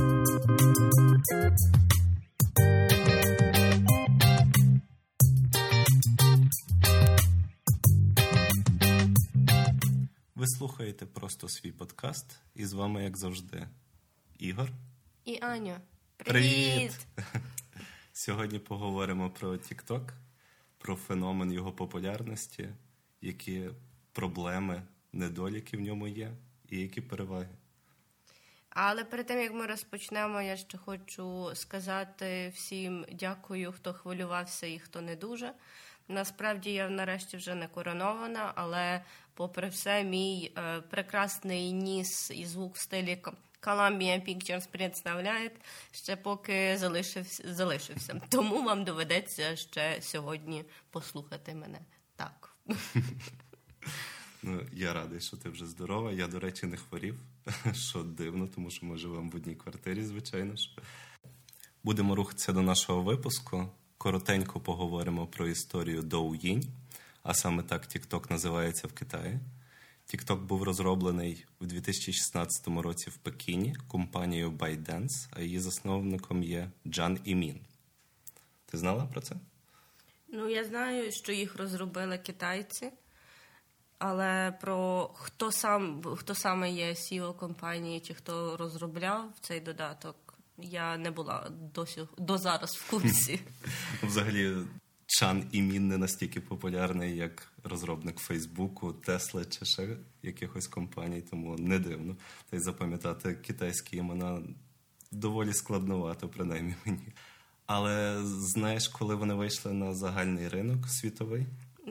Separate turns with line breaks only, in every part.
Ви слухаєте просто свій подкаст, і з вами, як завжди, Ігор.
І Аня.
Привіт! Сьогодні поговоримо про TikTok, про феномен його популярності, які проблеми, недоліки в ньому є, і які переваги.
Але перед тим як ми розпочнемо, я ще хочу сказати всім дякую, хто хвилювався і хто не дуже. Насправді я нарешті вже не коронована, але, попри все, мій е, прекрасний ніс і звук в стилі Columbia Pictures представляє ще поки залишився, залишився. Тому вам доведеться ще сьогодні послухати мене так.
Ну, я радий, що ти вже здорова. Я, до речі, не хворів, що дивно, тому що ми живемо в одній квартирі, звичайно ж. Будемо рухатися до нашого випуску. Коротенько поговоримо про історію Douyin, а саме так TikTok називається в Китаї. TikTok був розроблений в 2016 році в Пекіні компанією ByteDance, а її засновником є Джан Імін. Ти знала про це?
Ну, я знаю, що їх розробили китайці, але про хто сам хто саме є CEO компанії чи хто розробляв цей додаток, я не була досі до зараз в курсі.
Взагалі, Чан Імін не настільки популярний, як розробник Фейсбуку, Тесла чи ще якихось компаній, тому не дивно. Та й запам'ятати китайські імена доволі складновато, принаймні мені. Але знаєш, коли вони вийшли на загальний ринок світовий?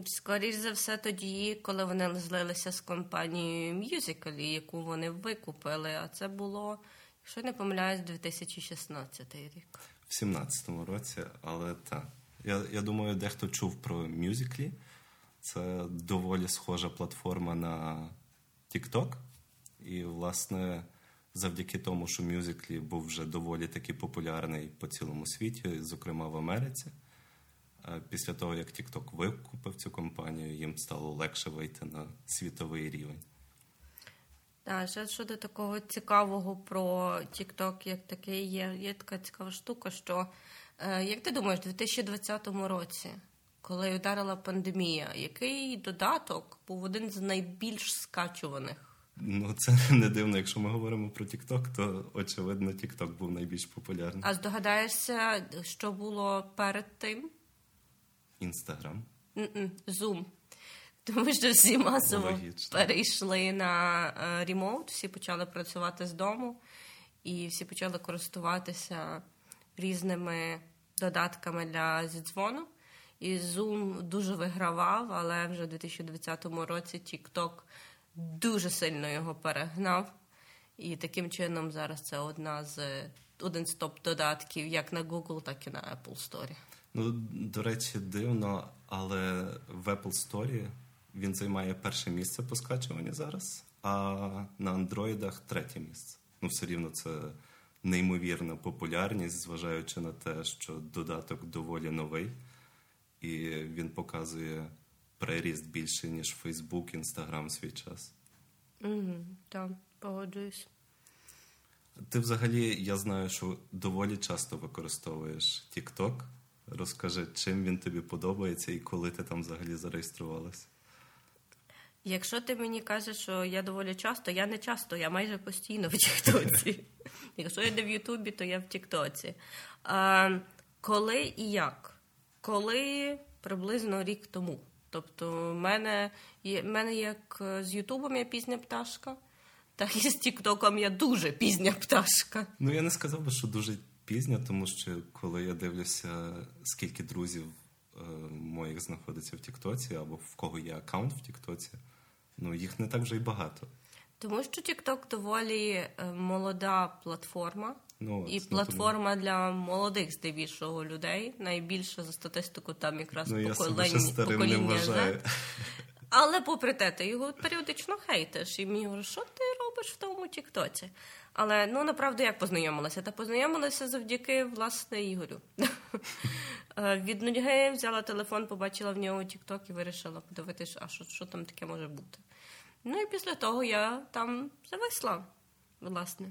Скоріше за все, тоді, коли вони злилися з компанією Musical.ly, яку вони викупили, а це було, якщо не помиляюсь, 2016 рік.
В 17-му році, але так. Я я думаю, дехто чув про Musical.ly. Це доволі схожа платформа на TikTok. І, власне, завдяки тому, що Musical.ly був вже доволі таки популярний по цілому світі, зокрема в Америці. Після того, як TikTok викупив цю компанію, їм стало легше вийти на світовий рівень.
Так, ще щодо такого цікавого про TikTok, як такий є, є така цікава штука, що Е, як ти думаєш, у 2020 році, коли ударила пандемія, який додаток був один з найбільш скачуваних?
Ну, це не дивно. Якщо ми говоримо про TikTok, то очевидно TikTok був найбільш популярний.
А здогадаєшся, що було перед тим?
Інстаграм.
Zoom. Тому що всі масово Логічно. перейшли на ремоут, всі почали працювати з дому, і всі почали користуватися різними додатками для зідзвону. І Zoom дуже вигравав, але вже в 2020 році TikTok дуже сильно його перегнав. І таким чином зараз це одна з один з топ-додатків як на Google, так і на Apple Store.
Ну, до речі, дивно, але в Apple Store він займає перше місце по скачуванні зараз, а на андроїдах третє місце. Ну, все рівно це неймовірна популярність, зважаючи на те, що додаток доволі новий, і він показує приріст більше, ніж Фейсбук, Інстаграм свій час.
Угу, Так, погоджуюсь.
Ти взагалі, я знаю, що доволі часто використовуєш TikTok. Розкажи, чим він тобі подобається і коли ти там взагалі зареєструвалась?
Якщо ти мені кажеш, що я доволі часто, я не часто, я майже постійно в Тіктоці. Якщо я не в Ютубі, то я в Тіктоці. Коли і як? Коли приблизно рік тому. Тобто, в мене мене як з Ютубом я пізня пташка, так і з Тіктоком я дуже пізня пташка.
Ну я не сказав би, що дуже пізня, тому що коли я дивлюся, скільки друзів е, моїх знаходиться в Тіктоці, або в кого є аккаунт в Тіктоці, ну їх не так вже й багато.
Тому що TikTok доволі е, молода платформа,
ну,
і платформа тому. для молодих здебільшого людей. Найбільше за статистику там якраз
ну,
покоління,
покоління
Z. Але попри те, ти його періодично хейтиш. І мені говориш, що ти робиш в тому Тіктоці? Але ну направду як познайомилася? Та познайомилася завдяки власне Ігорю. Е, від нудьги взяла телефон, побачила в нього Тікток і вирішила подивитися, а що, що там таке може бути. Ну і після того я там зависла, власне.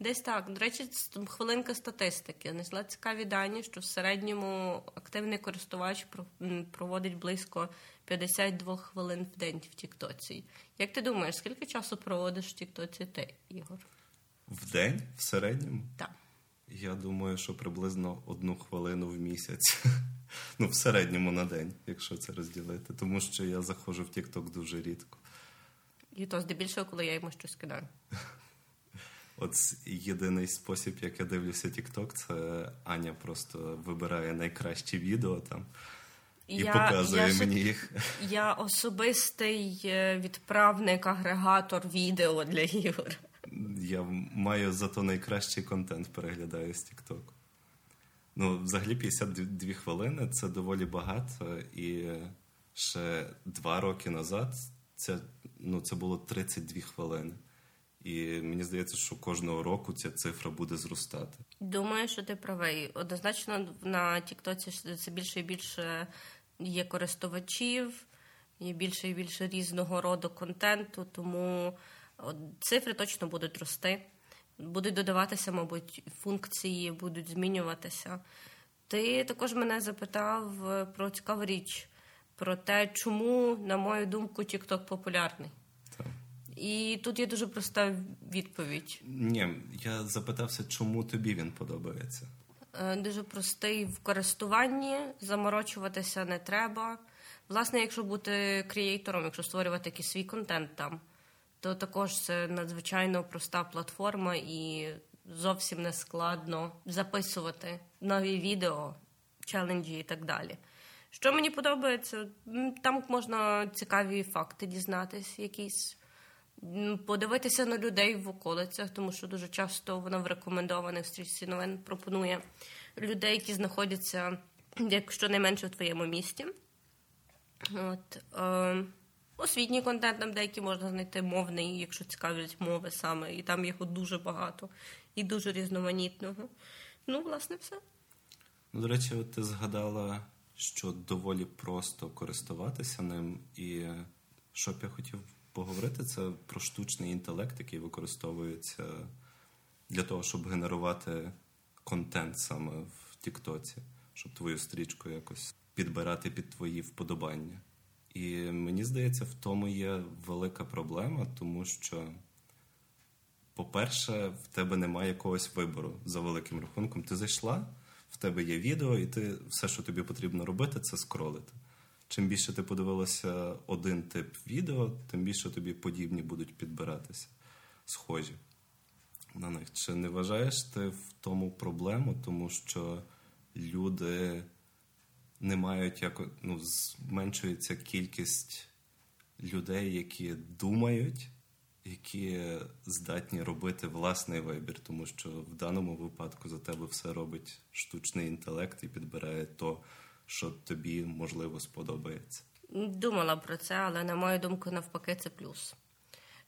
Десь так. До речі, хвилинка статистики. Знайшла цікаві дані, що в середньому активний користувач проводить близько 52 хвилин в день в Тіктоці. Як ти думаєш, скільки часу проводиш в Тіктоці ти, Ігор?
В день в середньому?
Так.
Я думаю, що приблизно одну хвилину в місяць. Ну, в середньому на день, якщо це розділити. Тому що я заходжу в Тікток дуже рідко.
І то здебільшого, коли я йому щось кидаю.
От єдиний спосіб, як я дивлюся TikTok, це Аня просто вибирає найкращі відео там і я, показує я, мені їх.
Я особистий е, відправник, агрегатор відео для ігор.
Я маю зато найкращий контент переглядаю з TikTok. Ну, взагалі, 52 хвилини це доволі багато, і ще два роки назад це ну, це було 32 хвилини. І мені здається, що кожного року ця цифра буде зростати.
Думаю, що ти правий. Однозначно на Тіктоці це більше і більше є користувачів, є більше і більше різного роду контенту, тому цифри точно будуть рости. Будуть додаватися, мабуть, функції, будуть змінюватися. Ти також мене запитав е, про цікаву річ, про те, чому, на мою думку, TikTok популярний. І тут є дуже проста відповідь.
Ні, я запитався, чому тобі він подобається.
Е, дуже простий в користуванні, заморочуватися не треба. Власне, якщо бути креатором, якщо створювати якийсь свій контент там, то також це надзвичайно проста платформа і зовсім не складно записувати нові відео, челенджі і так далі. Що мені подобається, там можна цікаві факти дізнатись, якісь подивитися на людей в околицях, тому що дуже часто вона в рекомендованих стрічці новин пропонує людей, які знаходяться якщо найменше в твоєму місті. От, е, Освітній контент там деякий можна знайти мовний, якщо цікавлять мови саме, і там його дуже багато і дуже різноманітного. Ну, власне, все.
Ну, до речі, ти згадала, що доволі просто користуватися ним, і що б я хотів поговорити, це про штучний інтелект, який використовується для того, щоб генерувати контент саме в Тіктоці, щоб твою стрічку якось підбирати під твої вподобання. І мені здається, в тому є велика проблема, тому що, по-перше, в тебе немає якогось вибору за великим рахунком. Ти зайшла, в тебе є відео, і ти все, що тобі потрібно робити, це скролити чим більше ти подивилася один тип відео, тим більше тобі подібні будуть підбиратися, схожі на них. Чи не вважаєш ти в тому проблему, тому що люди не мають як ну, зменшується кількість людей, які думають, які здатні робити власний вибір, тому що в даному випадку за тебе все робить штучний інтелект і підбирає то що тобі можливо сподобається?
Думала про це, але на мою думку, навпаки, це плюс.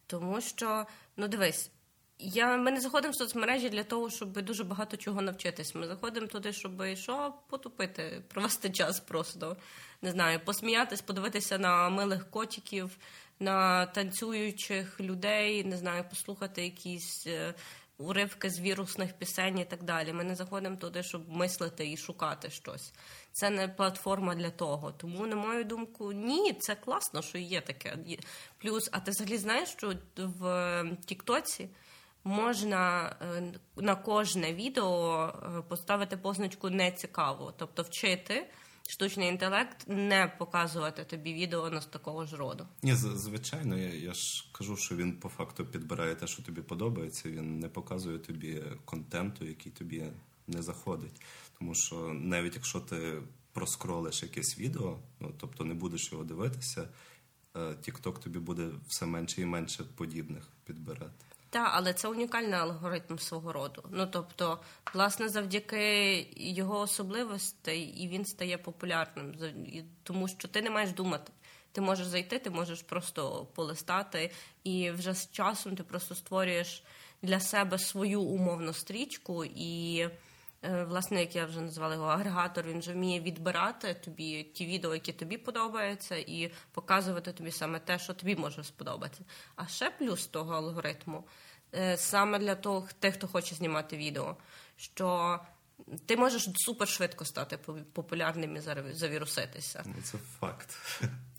Тому що, ну дивись, я, ми не заходимо в соцмережі для того, щоб дуже багато чого навчитись. Ми заходимо туди, щоб що потупити, провести час просто. Не знаю, посміятись, подивитися на милих котиків, на танцюючих людей, не знаю, послухати якісь е, уривки з вірусних пісень і так далі. Ми не заходимо туди, щоб мислити і шукати щось. Це не платформа для того. Тому, на мою думку, ні, це класно, що є таке. Плюс, а ти взагалі знаєш, що в Тіктоці можна е, на кожне відео е, поставити позначку не цікаво, тобто вчити штучний інтелект не показувати тобі відео з такого ж роду.
Ні, звичайно, я, я ж кажу, що він по факту підбирає те, що тобі подобається. Він не показує тобі контенту, який тобі не заходить. Тому що навіть якщо ти проскролиш якесь відео, ну тобто не будеш його дивитися, TikTok е, тобі буде все менше і менше подібних підбирати.
Так, але це унікальний алгоритм свого роду. Ну тобто, власне, завдяки його особливостей і він стає популярним, тому що ти не маєш думати. Ти можеш зайти, ти можеш просто полистати, і вже з часом ти просто створюєш для себе свою умовну стрічку і. Е, власне, як я вже назвала його агрегатор, він вже вміє відбирати тобі ті відео, які тобі подобаються, і показувати тобі саме те, що тобі може сподобатися. А ще плюс того алгоритму саме для того, тих, хто хоче знімати відео, що ти можеш супер швидко стати популярним і завіруситися.
Ну, це факт.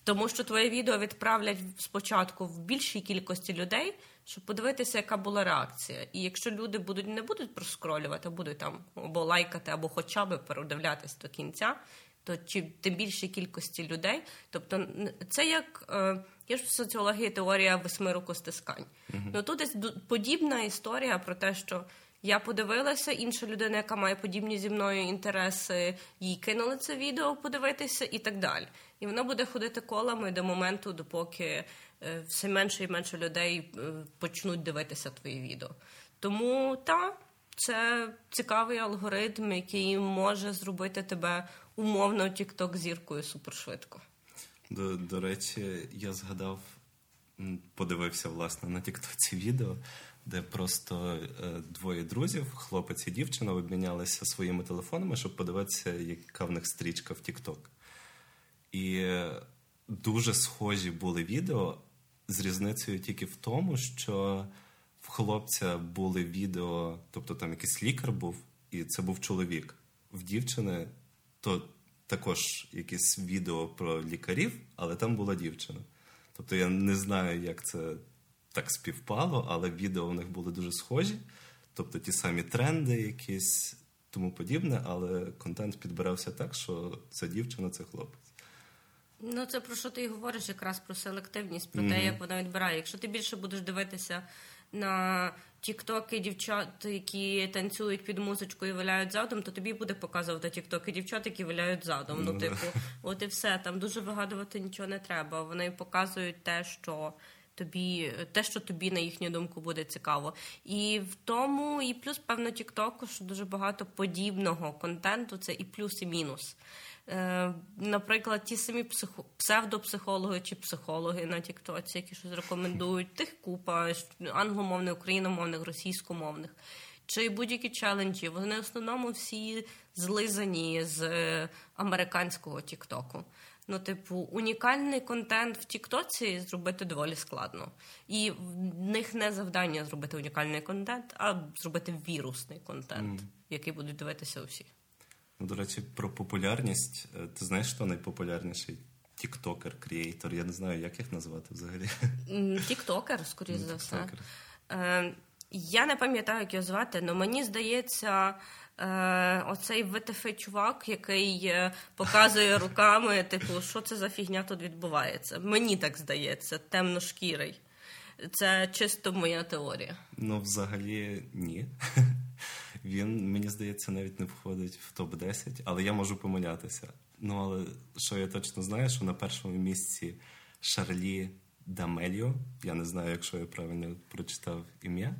Тому що твоє відео відправлять спочатку в більшій кількості людей, щоб подивитися, яка була реакція. І якщо люди будуть не будуть проскролювати, будуть там або лайкати, або хоча б передивлятися до кінця, то чи тим більшій кількості людей, тобто це як е, є ж в соціології теорія восьми рукостискань. Uh-huh. Ну тут десь подібна історія про те, що я подивилася, інша людина, яка має подібні зі мною інтереси, їй кинули це відео подивитися і так далі. І воно буде ходити колами до моменту, допоки е, все менше і менше людей е, почнуть дивитися твої відео. Тому так, це цікавий алгоритм, який може зробити тебе умовно TikTok зіркою супершвидко.
До, до речі, я згадав, подивився власне на Тіктоці відео де просто е, двоє друзів, хлопець і дівчина, обмінялися своїми телефонами, щоб подивитися, яка в них стрічка в TikTok. І дуже схожі були відео з різницею тільки в тому, що в хлопця були відео, тобто там якийсь лікар був, і це був чоловік. В дівчини то також якесь відео про лікарів, але там була дівчина. Тобто я не знаю, як це так співпало, але відео у них були дуже схожі. Тобто ті самі тренди, якісь тому подібне, але контент підбирався так, що це дівчина, це хлопець.
Ну, це про що ти говориш якраз про селективність, про mm-hmm. те, як вона відбирає. Якщо ти більше будеш дивитися на тіктоки дівчат, які танцюють під музичку і виляють задом, то тобі буде показувати тіктоки дівчат, які виляють задом. Mm-hmm. Ну, типу, от і все. Там дуже вигадувати нічого не треба. Вони показують те, що тобі те, що тобі, на їхню думку, буде цікаво. І в тому, і плюс, певно, Тіктоку, що дуже багато подібного контенту, це і плюс, і мінус. Е, Наприклад, ті самі психо, псевдопсихологи чи психологи на Тіктоці, які щось рекомендують, тих купа англомовних, україномовних, російськомовних. Чи будь-які челенджі, вони в основному всі злизані з е, американського Тіктоку. Ну, типу, унікальний контент в Тіктоці зробити доволі складно. І в них не завдання зробити унікальний контент, а зробити вірусний контент, mm. який будуть дивитися усі.
Ну, до речі, про популярність. Е, ти знаєш, хто найпопулярніший? Тіктокер, креатор, я не знаю, як їх назвати взагалі.
Тіктокер, скоріш за все. Е, Я не пам'ятаю, як його звати, але мені здається е, оцей WTF чувак, який показує руками, типу, що це за фігня тут відбувається. Мені так здається, темношкірий. Це чисто моя теорія.
Ну, взагалі, ні. Він, мені здається, навіть не входить в топ-10, але я можу помилятися. Ну, але що я точно знаю, що на першому місці Шарлі Дамельо. Я не знаю, якщо я правильно прочитав ім'я.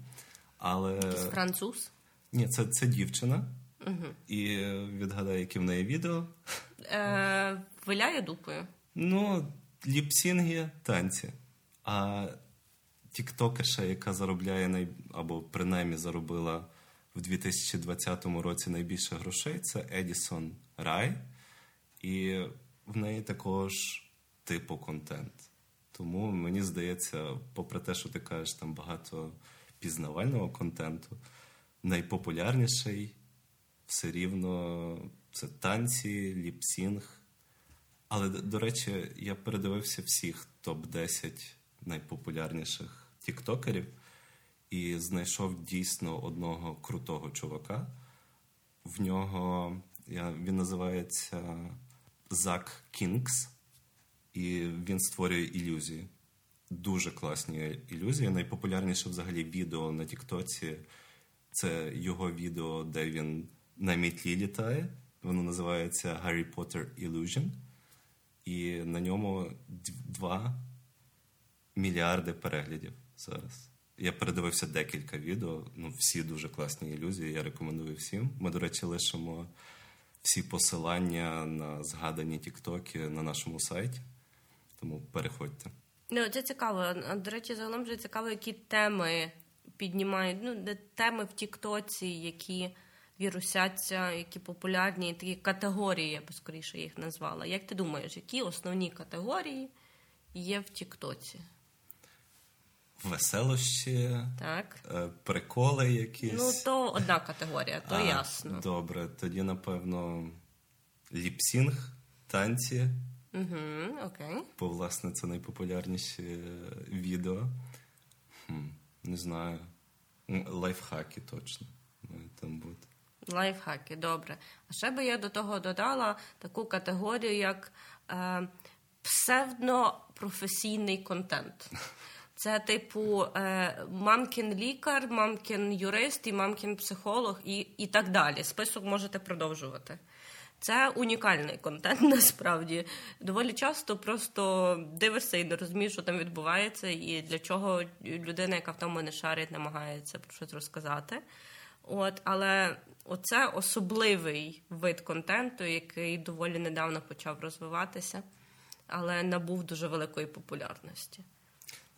Але...
Якийсь француз?
Ні, це це дівчина. Угу. І відгадай, яке в неї відео.
Е, Виляє дупою.
Ну, ліпсінги, танці. А тіктокерша, яка заробляє най... або принаймні заробила в 2020 році найбільше грошей, це Едісон Рей. І в неї також типу контент. Тому мені здається, попри те, що ти кажеш, там багато пізнавального контенту найпопулярніший все рівно це танці, ліпсінг. Але, до речі, я передивився всіх топ-10 найпопулярніших тіктокерів і знайшов дійсно одного крутого чувака. В нього він називається Зак Кінгс, і він створює ілюзії. Дуже класні ілюзії. Найпопулярніше взагалі відео на Тіктоці це його відео, де він на мітлі літає. Воно називається Harry Potter Illusion. І на ньому 2 мільярди переглядів зараз. Я передивився декілька відео. Ну, всі дуже класні ілюзії. Я рекомендую всім. Ми, до речі, лишимо всі посилання на згадані тіктоки на нашому сайті. Тому переходьте.
Ну, це цікаво. До речі, загалом вже цікаво, які теми піднімають ну, теми в Тіктоці, які вірусяться, які популярні, такі категорії, я би скоріше їх назвала. Як ти думаєш, які основні категорії є в Тіктоці?
Веселощі,
так.
Е, приколи якісь.
Ну, то одна категорія, то
а,
ясно.
Добре, тоді, напевно, ліпсінг, танці.
Угу, окей.
Бо, власне, це найпопулярніші відео. Хм, Не знаю. Лайфхаки точно мають там бути.
Лайфхаки, добре. А ще би я до того додала таку категорію, як е, псевдопрофесійний контент. Це, типу, е, мамкін лікар, мамкін юрист і мамкін психолог, і, і так далі. Список можете продовжувати. Це унікальний контент, насправді. Доволі часто просто дивишся і не розумієш, що там відбувається, і для чого людина, яка в тому не шарить, намагається про щось розказати. От, Але оце особливий вид контенту, який доволі недавно почав розвиватися, але набув дуже великої популярності.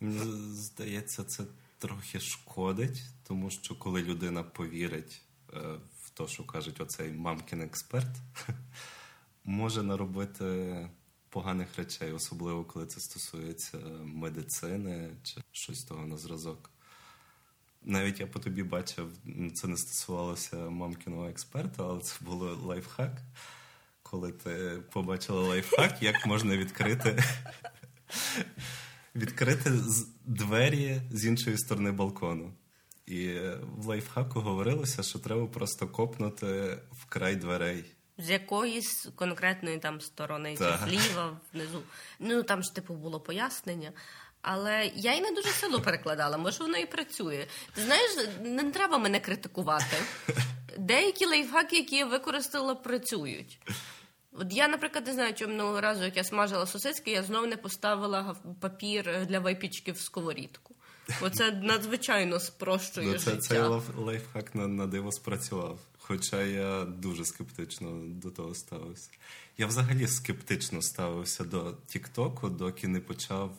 Мені здається, це трохи шкодить, тому що коли людина повірить е, в те, що кажуть, оцей мамкін експерт, може наробити поганих речей, особливо коли це стосується медицини чи щось того на зразок. Навіть я по тобі бачив, це не стосувалося мамкіного експерта, але це було лайфхак. Коли ти побачила лайфхак, як можна відкрити відкрити двері з іншої сторони балкону. І в лайфхаку говорилося, що треба просто копнути в край дверей.
З якоїсь конкретної там сторони, так. чи зліва, внизу. Ну там ж типу було пояснення. Але я й не дуже силу перекладала, може воно і працює. Ти знаєш, не треба мене критикувати. Деякі лайфхаки, які я використала, працюють. От я, наприклад, не знаю, чому минулого разу, як я смажила сосиски, я знову не поставила папір для випічки в сковорідку. Бо це надзвичайно спрощує ну, це,
життя. Цей лайфхак на, на диво спрацював. Хоча я дуже скептично до того ставився. Я взагалі скептично ставився до Тіктоку, доки не почав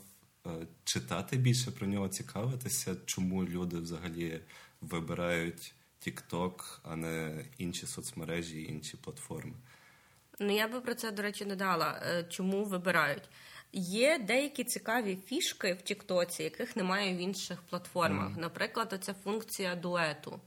е, читати більше про нього, цікавитися, чому люди взагалі вибирають Тікток, а не інші соцмережі, інші платформи.
Ну я би про це, до речі, не дала. Е, чому вибирають? Є деякі цікаві фішки в Тіктоці, яких немає в інших платформах. Mm. Наприклад, оця функція дуету,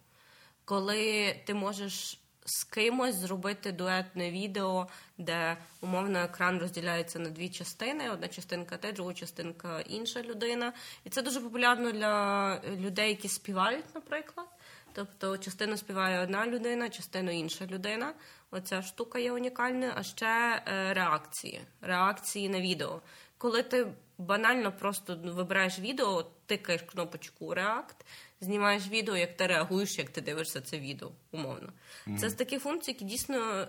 коли ти можеш з кимось зробити дуетне відео, де умовно екран розділяється на дві частини: одна частинка ти, друга частинка інша людина. І це дуже популярно для людей, які співають, наприклад. Тобто частину співає одна людина, частину інша людина. Оця штука є унікальною, а ще е, реакції. Реакції на відео. Коли ти банально просто вибираєш відео, тикаєш кнопочку React, знімаєш відео, як ти реагуєш, як ти дивишся це відео, умовно. Mm-hmm. Це з таких функцій, які дійсно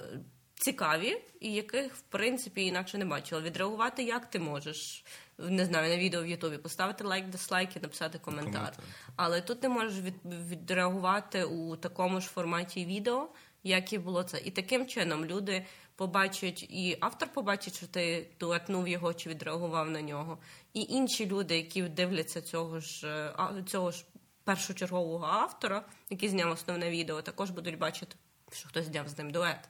цікаві, і яких, в принципі, інакше не бачила. Відреагувати як ти можеш. Не знаю, на відео в Ютубі поставити лайк, дизлайк і написати коментар. коментар. Але тут ти можеш від, відреагувати у такому ж форматі відео, як і було це. І таким чином люди побачать, і автор побачить, що ти дуетнув його чи відреагував на нього. І інші люди, які дивляться цього ж цього ж першочергового автора, який зняв основне відео, також будуть бачити, що хтось зняв з ним дует.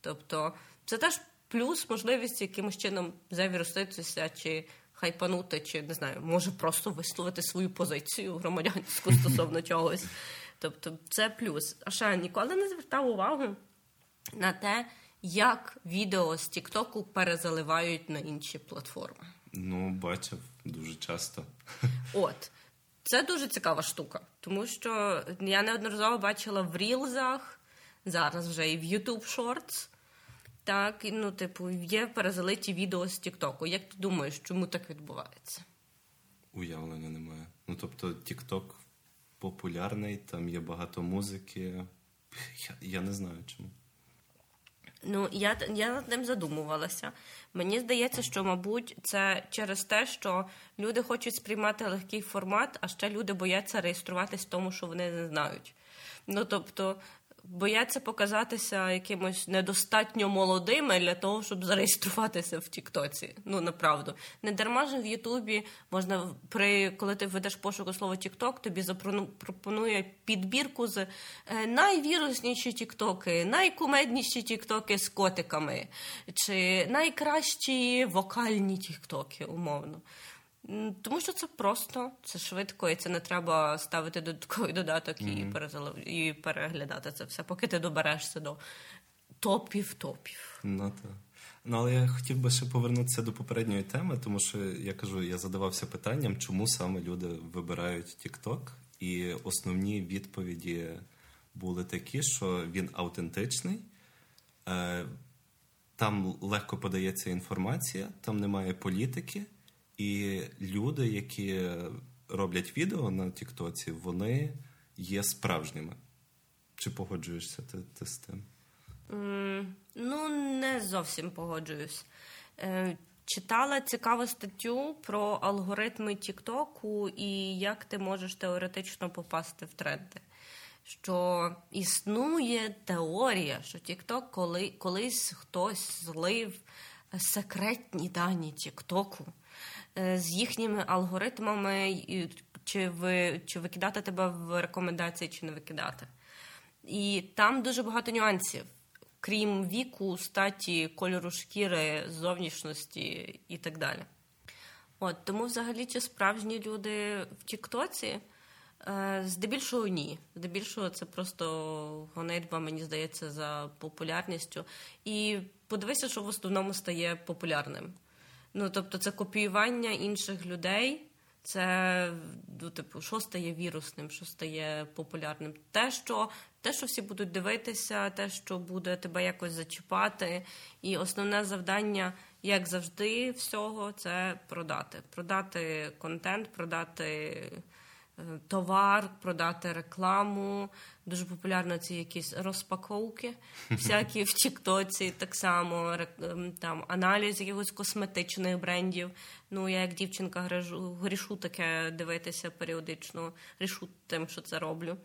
Тобто, це теж плюс можливість якимось чином завіруситися чи хайпанути, чи не знаю, може просто висловити свою позицію громадянську стосовно чогось. Тобто це плюс. А ще ніколи не звертав увагу на те, як відео з Тіктоку перезаливають на інші платформи.
Ну, бачив дуже часто.
От. Це дуже цікава штука, тому що я неодноразово бачила в рілзах, зараз вже і в YouTube Shorts. Так, ну, типу, є перезалиті відео з Тіктоку. Як ти думаєш, чому так відбувається?
Уявлення немає. Ну, тобто, Тікток популярний, там є багато музики. Я, я не знаю чому.
Ну, я я над ним задумувалася. Мені здається, що, мабуть, це через те, що люди хочуть сприймати легкий формат, а ще люди бояться реєструватись в тому, що вони не знають. Ну тобто, бояться показатися якимось недостатньо молодими для того, щоб зареєструватися в Тіктоці. Ну направду не дарма ж в Ютубі можна при коли ти ведеш пошуку слово Тікток, тобі запропонує підбірку з е, найвірусніші Тіктоки, найкумедніші Тіктоки з котиками, чи найкращі вокальні Тіктоки, умовно. Тому що це просто, це швидко, і це не треба ставити додатковий додаток mm-hmm. і і переглядати це все, поки ти доберешся до топів топів.
Ну так. Ну, але я хотів би ще повернутися до попередньої теми, тому що я кажу, я задавався питанням, чому саме люди вибирають TikTok, і основні відповіді були такі, що він автентичний, е, там легко подається інформація, там немає політики, і люди, які роблять відео на Тіктоці, вони є справжніми. Чи погоджуєшся ти, ти з тим?
Mm, ну, не зовсім погоджуюсь. Е, Читала цікаву статтю про алгоритми Тіктоку і як ти можеш теоретично попасти в тренди. Що існує теорія, що Тікток коли, колись хтось злив секретні дані Тіктоку з їхніми алгоритмами, чи ви, чи викидати тебе в рекомендації, чи не викидати. І там дуже багато нюансів крім віку, статі, кольору шкіри, зовнішності і так далі. От Тому, взагалі, чи справжні люди в Тіктоці? Е, здебільшого ні. Здебільшого це просто гонитва, мені здається, за популярністю. І подивися, що в основному стає популярним. Ну, тобто, це копіювання інших людей, це ну, типу, що стає вірусним, що стає популярним. Те, що те, що всі будуть дивитися, те, що буде тебе якось зачіпати. І основне завдання, як завжди, всього, це продати. Продати контент, продати. Е, товар, продати рекламу. Дуже популярно ці якісь розпаковки, всякі в Тіктоці, так само ем, там аналіз якихось косметичних брендів. Ну, я як дівчинка грішу, грішу таке дивитися періодично, грішу тим, що це роблю.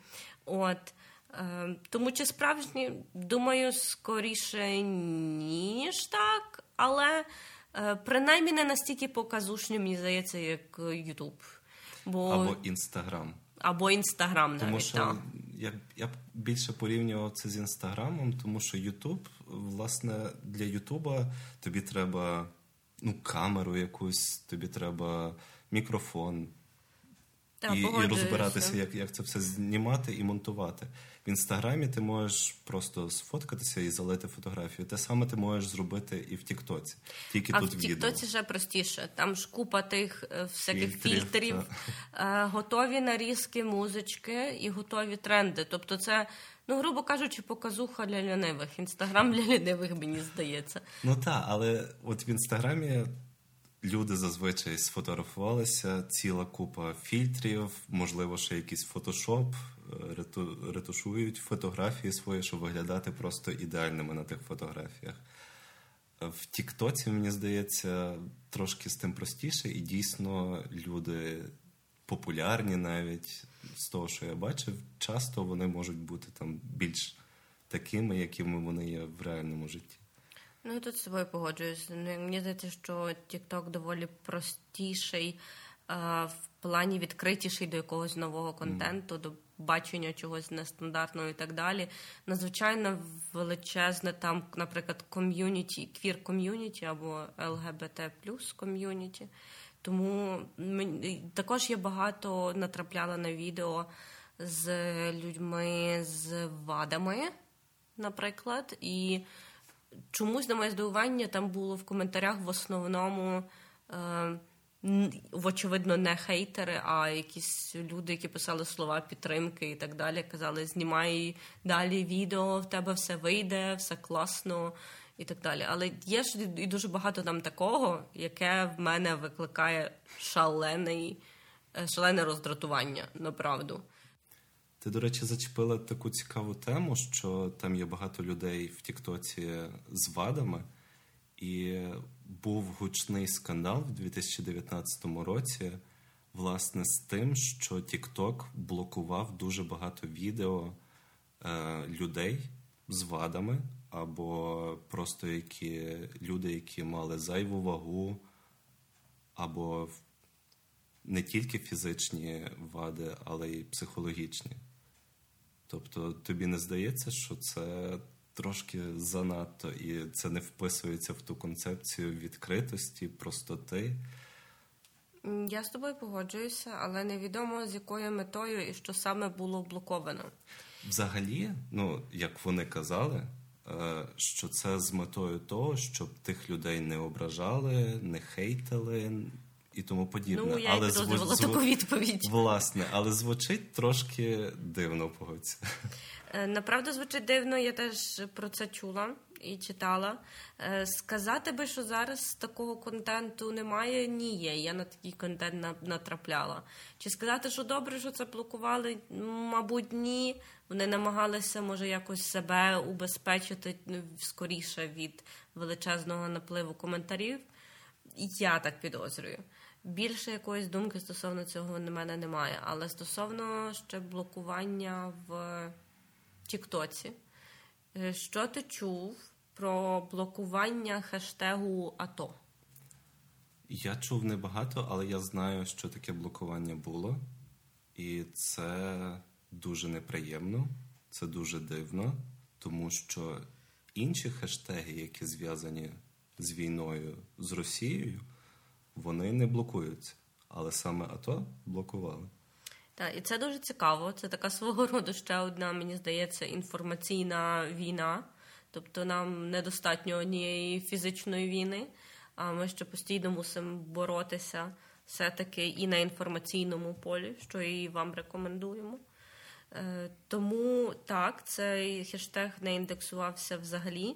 От. Ем, тому чи справжні, думаю, скоріше, ніж так, але е, принаймні не настільки показушні, мені здається, як Ютуб.
Бо... Або Інстаграм.
Або Інстаграм навіть.
Тому що так. я я б більше порівнював це з Інстаграмом, тому що Ютуб, власне, для Ютуба тобі треба ну, камеру якусь, тобі треба мікрофон. Та, і і розбиратися, як як це все знімати і монтувати. В інстаграмі ти можеш просто сфоткатися і залити фотографію. Те саме ти можеш зробити і в Тіктоці. Тільки
а
тут
в Тіктоці вже простіше. Там ж купа тих е, всяких фільтрів, фільтрів е, готові нарізки, музички і готові тренди. Тобто, це. Ну, грубо кажучи, показуха для лінивих. Інстаграм для лінивих, мені здається.
Ну так, але от в інстаграмі люди зазвичай сфотографувалися, ціла купа фільтрів, можливо, ще якийсь фотошоп, ретушують фотографії свої, щоб виглядати просто ідеальними на тих фотографіях. В Тіктоці, мені здається, трошки з тим простіше, і дійсно люди популярні навіть з того, що я бачив, часто вони можуть бути там більш такими, якими вони є в реальному житті.
Ну, тут з тобою погоджуюсь. Ну, мені здається, що TikTok доволі простіший а, в плані відкритіший до якогось нового контенту, mm. до бачення чогось нестандартного і так далі. Надзвичайно величезне там, наприклад, ком'юніті, квір ком'юніті або ЛГБТ плюс ком'юніті. Тому також я багато натрапляла на відео з людьми з вадами, наприклад, і чомусь на моє здивування там було в коментарях в основному. Е, очевидно, не хейтери, а якісь люди, які писали слова підтримки і так далі. Казали, знімай далі відео, в тебе все вийде, все класно і так далі. Але є ж і дуже багато там такого, яке в мене викликає шалений, е, шалене роздратування, направду.
Ти, до речі, зачепила таку цікаву тему, що там є багато людей в Тіктоці з вадами, і був гучний скандал в 2019 році, власне, з тим, що TikTok блокував дуже багато відео е, людей з вадами, або просто які люди, які мали зайву вагу, або не тільки фізичні вади, але й психологічні. Тобто тобі не здається, що це трошки занадто, і це не вписується в ту концепцію відкритості, простоти.
Я з тобою погоджуюся, але невідомо з якою метою і що саме було блоковано.
Взагалі, ну як вони казали, е, що це з метою того, щоб тих людей не ображали, не хейтили і тому подібне.
Ну, я але зву... таку відповідь.
Власне, але звучить трошки дивно погодься.
Е, направду звучить дивно, я теж про це чула і читала. Е, сказати би, що зараз такого контенту немає, ні є. Я на такий контент натрапляла. Чи сказати, що добре, що це блокували? Мабуть, ні. Вони намагалися, може, якось себе убезпечити ну, скоріше від величезного напливу коментарів. Я так підозрюю. Більше якоїсь думки стосовно цього на мене немає. Але стосовно ще блокування в Тіктоці, е, що ти чув про блокування хештегу АТО?
Я чув небагато, але я знаю, що таке блокування було, і це дуже неприємно, це дуже дивно, тому що інші хештеги, які зв'язані з війною з Росією, вони не блокуються. Але саме АТО блокували.
Так, і це дуже цікаво. Це така свого роду ще одна, мені здається, інформаційна війна. Тобто нам недостатньо однієї фізичної війни, а ми ще постійно мусимо боротися все-таки і на інформаційному полі, що і вам рекомендуємо. Е, тому так, цей хештег не індексувався взагалі,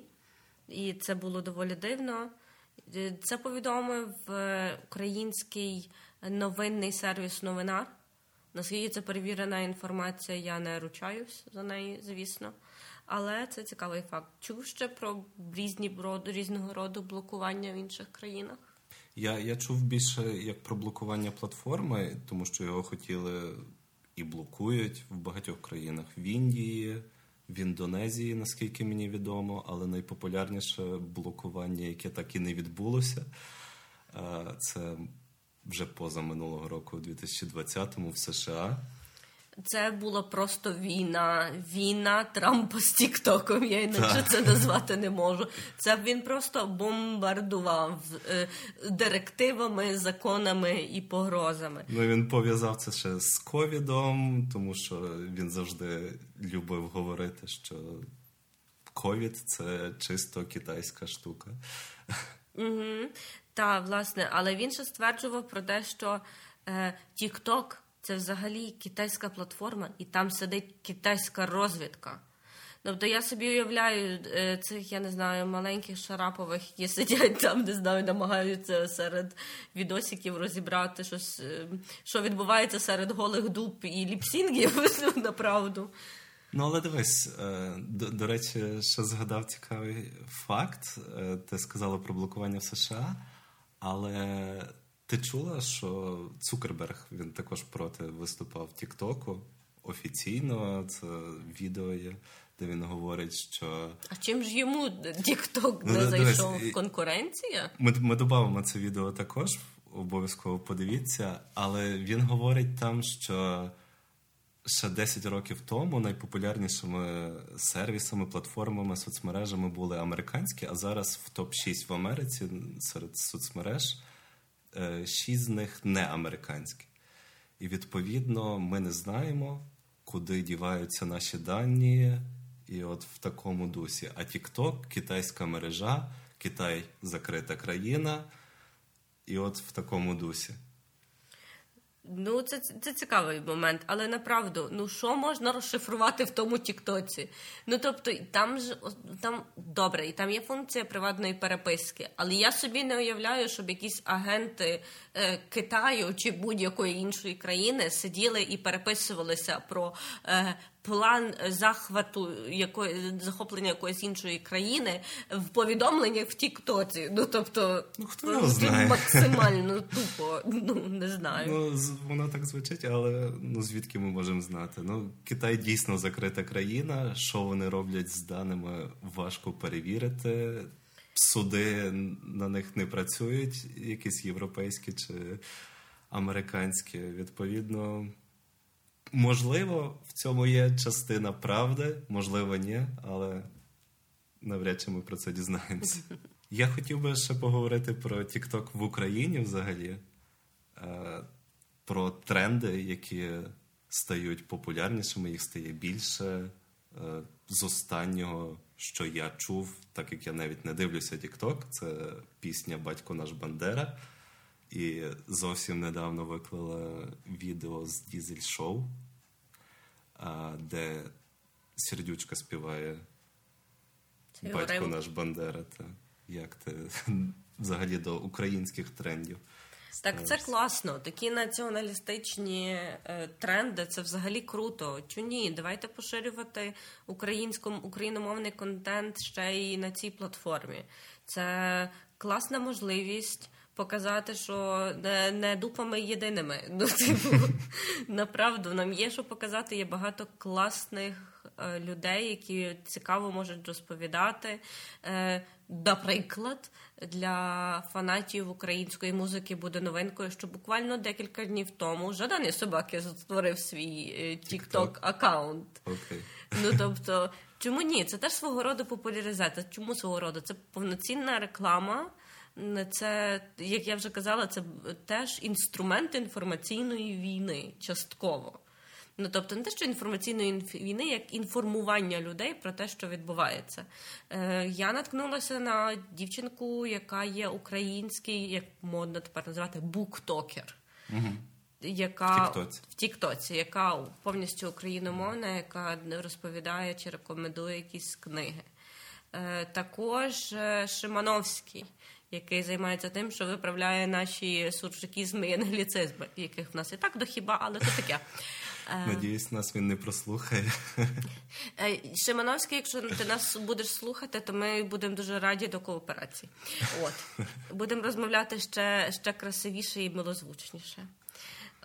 і це було доволі дивно. Е, це повідомив е, український новинний сервіс новинар. Наскільки це перевірена інформація, я не ручаюсь за неї, звісно. Але це цікавий факт. Чув ще про різні різного роду блокування в інших країнах?
Я я чув більше як про блокування платформи, тому що його хотіли і блокують в багатьох країнах в Індії, в Індонезії, наскільки мені відомо, але найпопулярніше блокування, яке так і не відбулося, це вже поза минулого року, у 2020-му в США.
Це була просто війна. Війна Трампа з Тіктоком. Я інакше це назвати не можу. Це він просто бомбардував е, директивами, законами і погрозами.
Ну він пов'язав це ще з ковідом, тому що він завжди любив говорити, що ковід це чисто китайська штука.
Угу. Так, власне, але він ще стверджував про те, що Тікток. Е, це взагалі китайська платформа, і там сидить китайська розвідка. Тобто я собі уявляю е, цих, я не знаю, маленьких шарапових, які сидять там, не знаю, намагаються серед відосиків розібрати щось, е, що відбувається серед голих дуб і ліпсінгів, направду.
Ну, але дивись, е, до, до речі, ще згадав цікавий факт. Ти сказала про блокування в США, але ти чула, що Цукерберг він також проти виступав Тіктоку офіційно. Це відео є, де він говорить, що.
А чим ж йому Тікток не ну, зайшов в конкуренція?
Ми ми додамо це відео також, обов'язково подивіться, але він говорить там, що. Ще 10 років тому найпопулярнішими сервісами, платформами, соцмережами були американські, а зараз в топ 6 в Америці серед соцмереж шість з них не американські. І відповідно ми не знаємо, куди діваються наші дані, і от в такому дусі. А TikTok – китайська мережа, Китай закрита країна, і от в такому дусі.
Ну, це це цікавий момент, але направду, ну що можна розшифрувати в тому Тіктоці? Ну тобто, там ж там добре, і там є функція приватної переписки, але я собі не уявляю, щоб якісь агенти е, Китаю чи будь-якої іншої країни сиділи і переписувалися про е, план захвату якої захоплення якоїсь іншої країни в повідомленнях в Тіктоці. Ну тобто,
ну хто його знає?
максимально тупо. Ну не знаю.
Ну воно так звучить, але ну звідки ми можемо знати? Ну Китай дійсно закрита країна. Що вони роблять з даними, важко перевірити. Суди на них не працюють, якісь європейські чи американські. Відповідно, Можливо, в цьому є частина правди, можливо, ні, але навряд чи ми про це дізнаємося. Я хотів би ще поговорити про TikTok в Україні взагалі. е, про тренди, які стають популярнішими, їх стає більше. Е, з останнього, що я чув, так як я навіть не дивлюся TikTok, це пісня Батько наш Бандера. І зовсім недавно виклала відео з Дізель Шоу, де сердючка співає Це Батько наш Бандера. Та як ти взагалі до українських трендів?
Так, це класно. Такі націоналістичні е, тренди це взагалі круто. Чу ні? Давайте поширювати україномовний контент ще й на цій платформі. Це класна можливість показати, що не, не дупами єдиними. Ну, типу, направду нам є що показати. Є багато класних е, людей, які цікаво можуть розповідати. Е, Наприклад, для фанатів української музики буде новинкою, що буквально декілька днів тому Жаданий собаки створив свій е, аккаунт.
Okay.
Ну тобто, чому ні? Це теж свого роду популяризація. Чому свого роду? Це повноцінна реклама. Це, як я вже казала, це теж інструмент інформаційної війни частково. Ну, тобто, не те, що інформаційної війни, як інформування людей про те, що відбувається. Е, Я наткнулася на дівчинку, яка є український, як модно тепер називати, буктокер.
Угу.
Яка
в Тіктоці.
в Тіктоці, яка повністю україномовна, яка розповідає чи рекомендує якісь книги. Е, Також е, Шимановський, який займається тим, що виправляє наші суржикізми і англіцизми, яких в нас і так до хіба, але це таке.
Надіюсь, нас він не прослухає.
Е, Шимановський, якщо ти нас будеш слухати, то ми будемо дуже раді до кооперації. От будемо розмовляти ще ще красивіше і милозвучніше.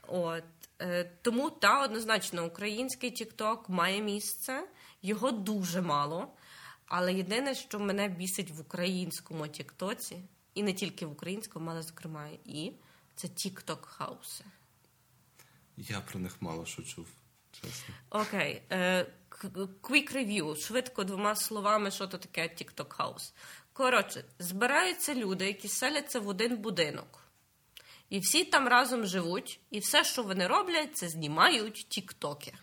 От е, тому та однозначно український TikTok має місце, його дуже мало. Але єдине, що мене бісить в українському Тіктоці, і не тільки в українському, але зокрема і це TikTok хауси.
Я про них мало що чув, чесно.
Окей. Е, quick review. Швидко двома словами, що то таке TikTok House. Коротше, збираються люди, які селяться в один будинок. І всі там разом живуть, і все, що вони роблять, це знімають тіктоки.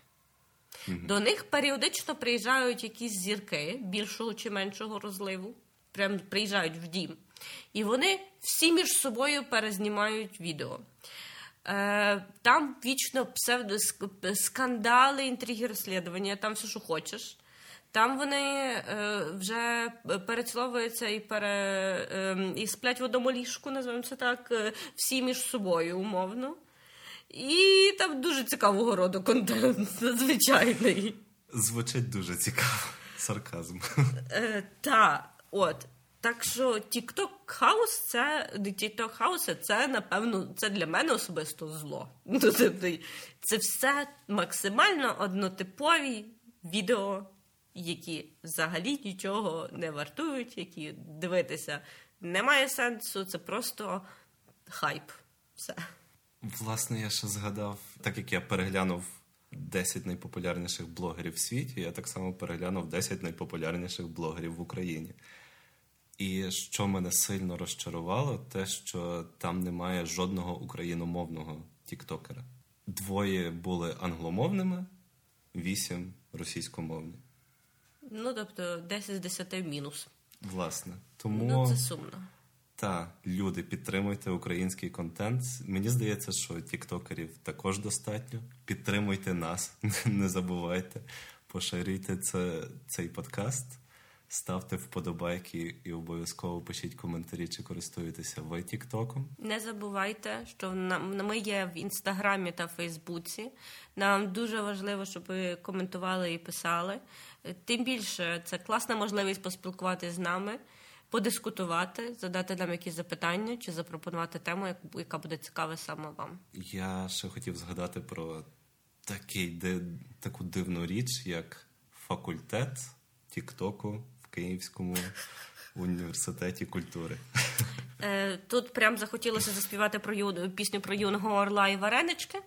Mm-hmm. До них періодично приїжджають якісь зірки більшого чи меншого розливу. Прям приїжджають в дім. І вони всі між собою перезнімають відео. Е, там вічно скандали, інтриги, розслідування, там все, що хочеш. Там вони е, вже переціловуються і пере, е, і сплять в одному ліжку, називаємо це так, всі між собою умовно. І там дуже цікавого роду контент, надзвичайний.
Звучить дуже цікаво. Сарказм.
Так, от. Так що TikTok хаус це TikTok хаус це напевно це для мене особисто зло. Ну, тобто, це все максимально однотипові відео, які взагалі нічого не вартують, які дивитися немає сенсу. Це просто хайп. Все.
Власне, я ще згадав, так як я переглянув 10 найпопулярніших блогерів в світі, я так само переглянув 10 найпопулярніших блогерів в Україні. І що мене сильно розчарувало, те, що там немає жодного україномовного тіктокера. Двоє були англомовними, вісім російськомовні.
Ну, тобто, 10 з 10 мінус.
Власне. Тому
ну, це сумно.
Та, люди, підтримуйте український контент. Мені здається, що тіктокерів також достатньо. Підтримуйте нас, не забувайте, поширюйте це, цей подкаст. Ставте вподобайки і обов'язково пишіть коментарі, чи користуєтеся ви Тіктоком.
Не забувайте, що ми є в інстаграмі та Фейсбуці. Нам дуже важливо, щоб ви коментували і писали. Тим більше це класна можливість поспілкуватися з нами, подискутувати, задати нам якісь запитання чи запропонувати тему, яка буде цікава саме вам.
Я ще хотів згадати про такий таку дивну річ, як факультет Тіктоку. Київському університеті культури.
Е, тут прям захотілося заспівати про ю... пісню про юного орла і варенички,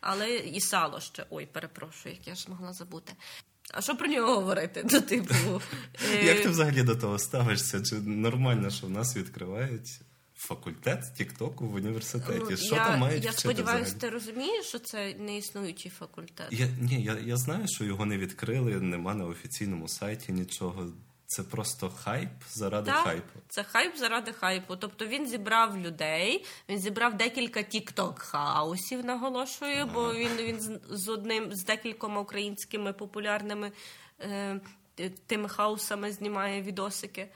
але і сало ще. Ой, перепрошую, як я ж могла забути. А що про нього говорити? До типу,
Як ти взагалі до того ставишся? Чи нормально, що в нас відкривають факультет Тіктоку в університеті.
Ну,
що
я,
там мають
Я сподіваюся, ти розумієш, що це не існуючий факультет.
Я, ні, я, я знаю, що його не відкрили, нема на офіційному сайті нічого. Це просто хайп заради
Так,
хайпу.
Це хайп заради хайпу. Тобто він зібрав людей, він зібрав декілька тік-ток house ів, наголошую, бо він він з- з одним з декількома українськими популярними е, тими house ами знімає відосики.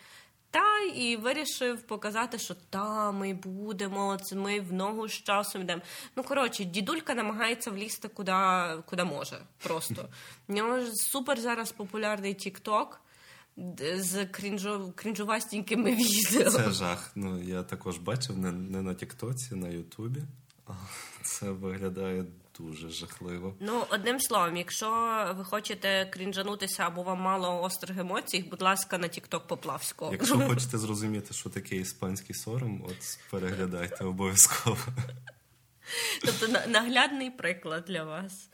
Та і вирішив показати, що та ми будемо, це ми в ногу з часом йдемо. Ну коротше, дідулька намагається влізти куди, куди може. Просто в нього ж супер зараз популярний тік-ток з крінжо, крінжувастенькими відео.
Це жах. Ну я також бачив не, не на Тіктоці, на Ютубі. Це виглядає дуже жахливо.
Ну, одним словом, якщо ви хочете крінжанутися або вам мало острих емоцій, будь ласка, на Тікток Поплавського.
Якщо хочете зрозуміти, що таке іспанський сором, от переглядайте обов'язково.
Тобто наглядний приклад для вас.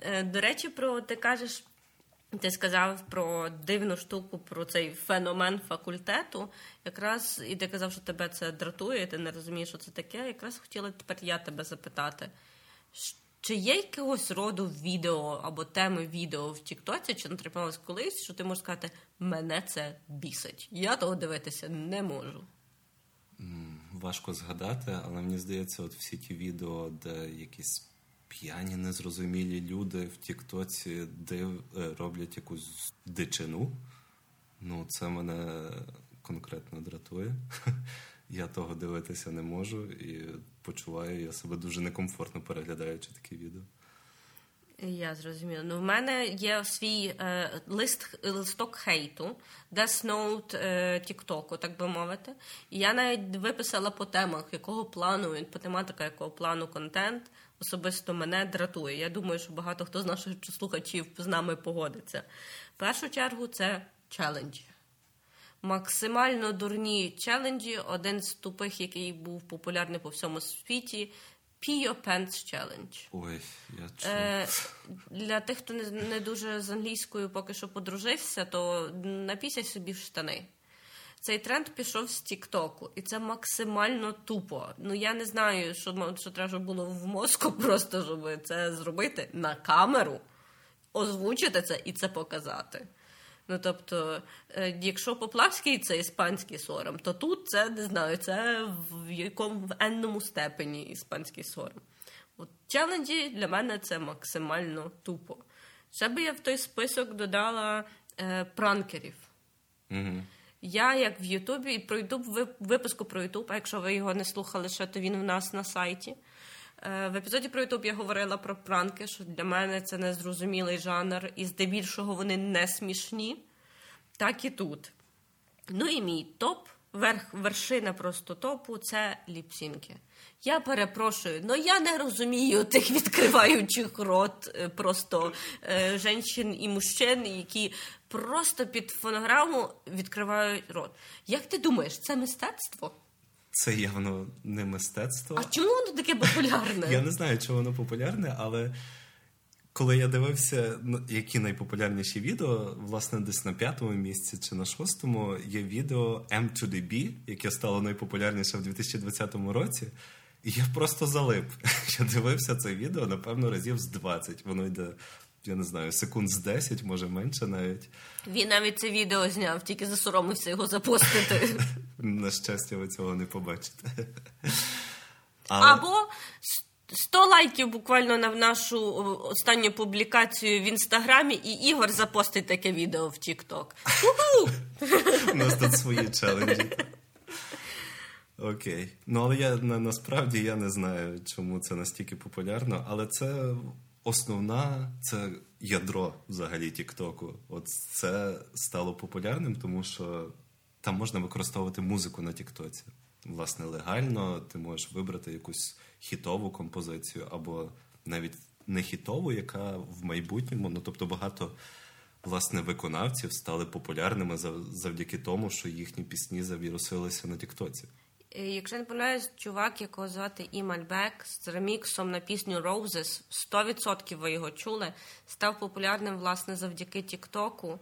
Е, До речі, про ти кажеш, ти сказав про дивну штуку, про цей феномен факультету. Якраз і ти казав, що тебе це дратує, ти не розумієш, що це таке. Якраз хотіла тепер я тебе запитати. Чи є якогось роду відео або теми відео в Тіктоці, чи натрапилось колись, що ти можеш сказати, мене це бісить. Я того дивитися не можу.
Важко згадати, але мені здається, от всі ті відео, де якісь п'яні незрозумілі люди в Тіктоці див, е, роблять якусь дичину. Ну, це мене конкретно дратує. Я того дивитися не можу і почуваю я себе дуже некомфортно переглядаючи такі відео.
Я зрозуміла. Ну, в мене є свій е, лист, листок хейту, Death Note е, Тіктоку, так би мовити. І я навіть виписала по темах, якого плану, по тематика якого плану контент особисто мене дратує. Я думаю, що багато хто з наших слухачів з нами погодиться. В першу чергу це челенджі. Максимально дурні челенджі. Один з тупих, який був популярний по всьому світі. Pee Your Pants Challenge.
Ой, я чув.
Е, для тих, хто не, не дуже з англійською поки що подружився, то напісяй собі в штани. Цей тренд пішов з Тіктоку, і це максимально тупо. Ну я не знаю, що, що треба було в мозку, просто щоб це зробити на камеру, озвучити це і це показати. Ну тобто, е, якщо Поплавський це іспанський сором, то тут це не знаю, це в якому в енному степені іспанський сором. От челенджі для мене це максимально тупо. Ще би я в той список додала е, пранкерів.
Угу.
Я як в Ютубі і про Ютуб випуску про Ютуб, а якщо ви його не слухали, ще то він у нас на сайті. Е, В епізоді про Ютуб я говорила про пранки, що для мене це незрозумілий жанр, і здебільшого вони не смішні. Так і тут. Ну і мій топ, верх, вершина просто топу це ліпсінки. Я перепрошую, але я не розумію тих відкриваючих рот е, просто е, жінчин і мужчин, які просто під фонограму відкривають рот. Як ти думаєш, це мистецтво?
Це явно не мистецтво.
А чому воно таке популярне?
Я не знаю, чому воно популярне, але коли я дивився, які найпопулярніші відео, власне, десь на п'ятому місці чи на шостому є відео M2DB, яке стало найпопулярніше в 2020 році. І я просто залип. Я дивився це відео, напевно, разів з 20. Воно йде, я не знаю, секунд з 10, може менше навіть.
Він навіть це відео зняв, тільки засоромився його запостити.
На щастя, ви цього не побачите. Але...
Або 100 лайків буквально на нашу останню публікацію в інстаграмі, і Ігор запостить таке відео в Тік-Ток.
У нас тут свої челенджі. Окей. Ну, але я на, насправді я не знаю, чому це настільки популярно, але це основна, це ядро взагалі Тіктоку. От це стало популярним, тому що там можна використовувати музику на Тіктоці. Власне, легально ти можеш вибрати якусь хітову композицію або навіть не хітову, яка в майбутньому, ну тобто багато власне виконавців стали популярними зав- завдяки тому, що їхні пісні завірусилися на Тіктоці.
Е, Якщо не помиляюсь, чувак, якого звати Імальбек з реміксом на пісню Roses, 100% ви його чули, став популярним власне завдяки Тіктоку.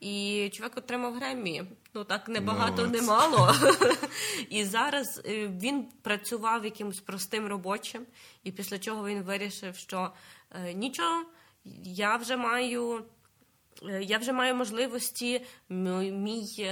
І чувак отримав Греммі. Ну так небагато, не мало. І зараз е, він працював якимось простим робочим, і після чого він вирішив, що е, нічого, я вже маю. Е, я вже маю можливості, мій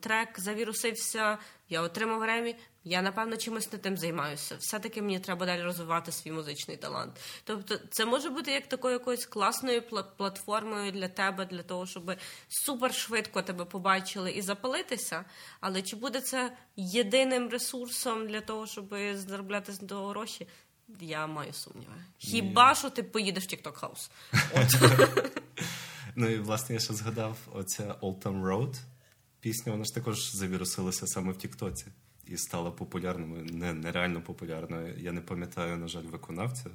трек завірусився, я отримав Гремі, я напевно чимось не тим займаюся. Все-таки мені треба далі розвивати свій музичний талант. Тобто, це може бути як такою якоюсь класною платформою для тебе, для того, щоб супер швидко тебе побачили і запалитися. Але чи буде це єдиним ресурсом для того, щоб заробляти з того гроші? Я маю сумніви. Хіба що ти поїдеш в TikTok House?
Ну і власне я ще згадав оця Old Town Road пісня, вона ж також завірусилася саме в Тіктоці і стала популярною, не нереально популярною. Я не пам'ятаю, на жаль, виконавця.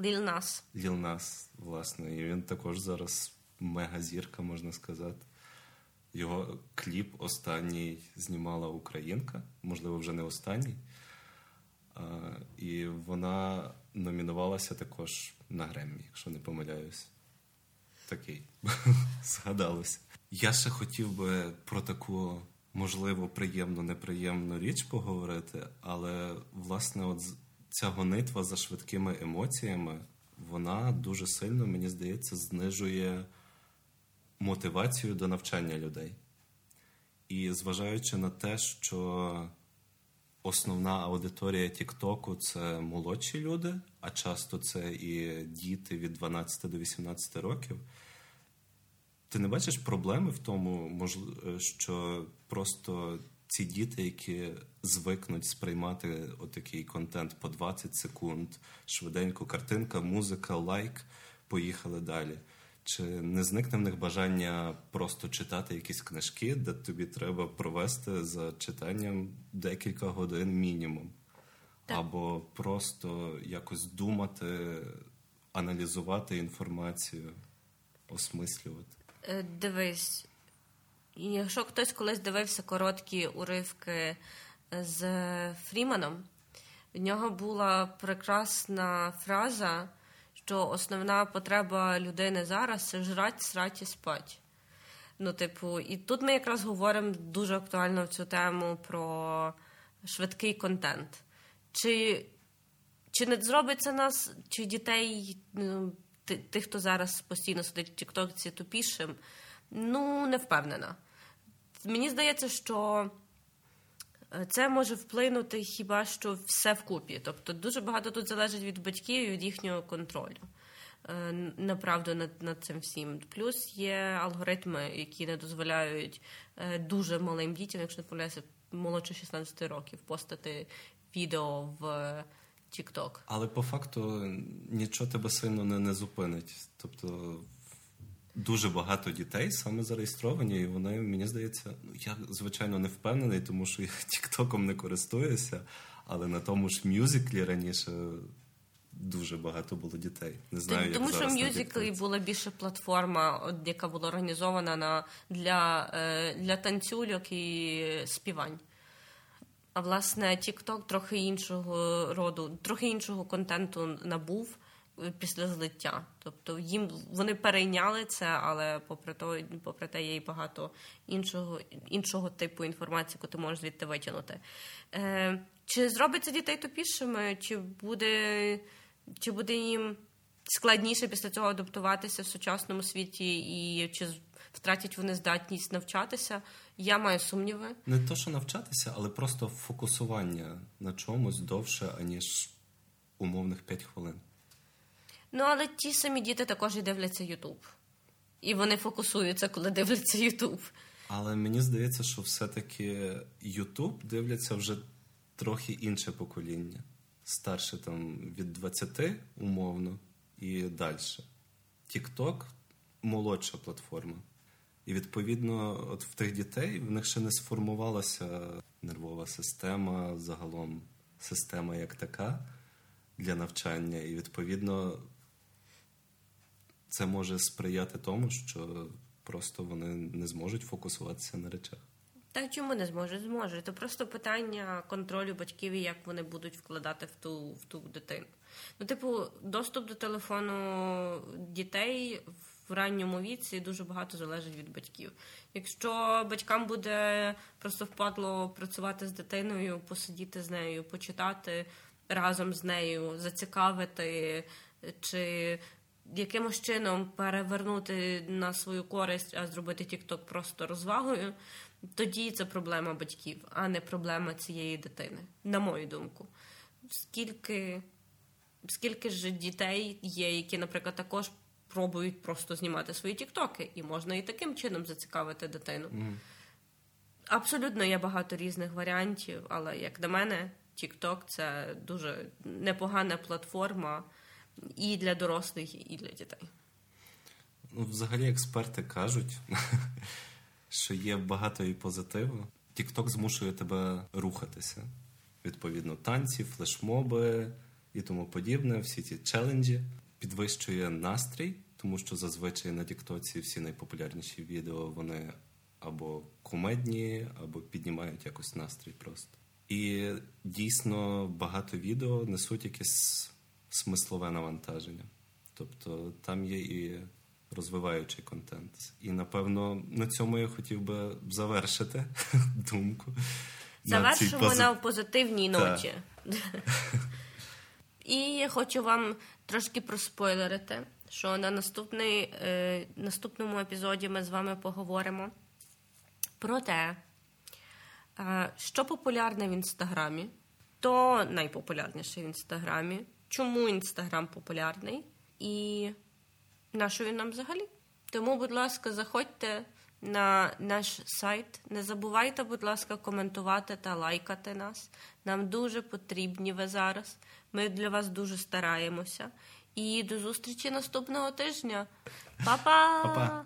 Ліл Нас.
Ліл Нас, власне. І він також зараз мегазірка, можна сказати. Його кліп останній знімала Українка, можливо, вже не останній. А, І вона номінувалася також на Греммі, якщо не помиляюсь. Такий згадалося. Я ще хотів би про таку можливо, приємну, неприємну річ поговорити, але власне, от ця гонитва за швидкими емоціями, вона дуже сильно, мені здається, знижує мотивацію до навчання людей. І зважаючи на те, що основна аудиторія Тіктоку це молодші люди, а часто це і діти від 12 до 18 років. Ти не бачиш проблеми в тому, е, що просто ці діти, які звикнуть сприймати отакий контент по 20 секунд, швиденько картинка, музика, лайк, поїхали далі. Чи не зникне в них бажання просто читати якісь книжки, де тобі треба провести за читанням декілька годин мінімум? Так. Або просто якось думати, аналізувати інформацію, осмислювати?
Е, дивись, якщо хтось колись дивився короткі уривки з Фріманом, в нього була прекрасна фраза, що основна потреба людини зараз це жрать, срать і спать. Ну, типу, і тут ми якраз говоримо дуже актуально в цю тему про швидкий контент. Чи чи не зробить це нас, чи дітей ну, тих, хто зараз постійно сидить в Тіктокці тупішим, ну не впевнена. Мені здається, що е, це може вплинути хіба що все вкупі. Тобто дуже багато тут залежить від батьків і від їхнього контролю. Е, направду над над цим всім. Плюс є алгоритми, які не дозволяють е, дуже малим дітям, якщо не помиляюся, молодше 16 років, постати відео в TikTok.
Але по факту нічого тебе сильно не, не зупинить. Тобто дуже багато дітей саме зареєстровані, і вони, мені здається, ну я звичайно не впевнений, тому що я Тіктоком не користуюся, але на тому ж мюзиклі раніше. Дуже багато було дітей. Не знаю,
Тому
як
що мюзиклі була більше платформа, яка була організована на для е, для танцюльок і співань. А власне, TikTok трохи іншого роду, трохи іншого контенту набув після злиття. Тобто їм вони перейняли це, але попри то, попри те, є і багато іншого іншого типу інформації, яку ти можеш звідти витягнути. Е, Чи зробиться дітей тупішими, чи буде, чи буде їм складніше після цього адаптуватися в сучасному світі, і чи втратять вони здатність навчатися? Я маю сумніви.
Не то, що навчатися, але просто фокусування на чомусь довше, аніж умовних 5 хвилин.
Ну, але ті самі діти також і дивляться Ютуб. І вони фокусуються, коли дивляться Ютуб.
Але мені здається, що все-таки Ютуб дивляться вже трохи інше покоління. Старше там від 20 умовно і далі. Тікток молодша платформа. І відповідно, от в тих дітей в них ще не сформувалася нервова система, загалом система як така для навчання. І відповідно це може сприяти тому, що просто вони не зможуть фокусуватися на речах.
Та чому не зможуть? Зможуть. Це просто питання контролю батьків і як вони будуть вкладати в ту в ту дитину. Ну, типу, доступ до телефону дітей в ранньому віці дуже багато залежить від батьків. Якщо батькам буде просто впадло працювати з дитиною, посидіти з нею, почитати разом з нею, зацікавити чи якимось чином перевернути на свою користь, а зробити TikTok просто розвагою, тоді це проблема батьків, а не проблема цієї дитини, на мою думку. Скільки скільки ж дітей є, які, наприклад, також пробують просто знімати свої тіктоки, і можна і таким чином зацікавити дитину. Mm. Абсолютно є багато різних варіантів, але як на мене, TikTok – це дуже непогана платформа і для дорослих, і для дітей.
Ну, Взагалі, експерти кажуть, що є багато і позитиву. TikTok змушує тебе рухатися. Відповідно, танці, флешмоби і тому подібне, всі ці челенджі підвищує настрій, тому що зазвичай на Тіктоці всі найпопулярніші відео вони або кумедні, або піднімають якось настрій просто. І дійсно багато відео несуть якесь смислове навантаження. Тобто там є і розвиваючий контент. І напевно на цьому я хотів би завершити думку.
Завершимо на, пози... на позитивній ноті. І я хочу вам трошки проспойлерити, що на наступний, е, наступному епізоді ми з вами поговоримо про те, е, що популярне в інстаграмі, то найпопулярніше в інстаграмі, чому інстаграм популярний і на що він нам взагалі. Тому, будь ласка, заходьте на наш сайт. Не забувайте, будь ласка, коментувати та лайкати нас. Нам дуже потрібні ви зараз. Ми для вас дуже стараємося. І до зустрічі наступного тижня. Па-па!
Па-па!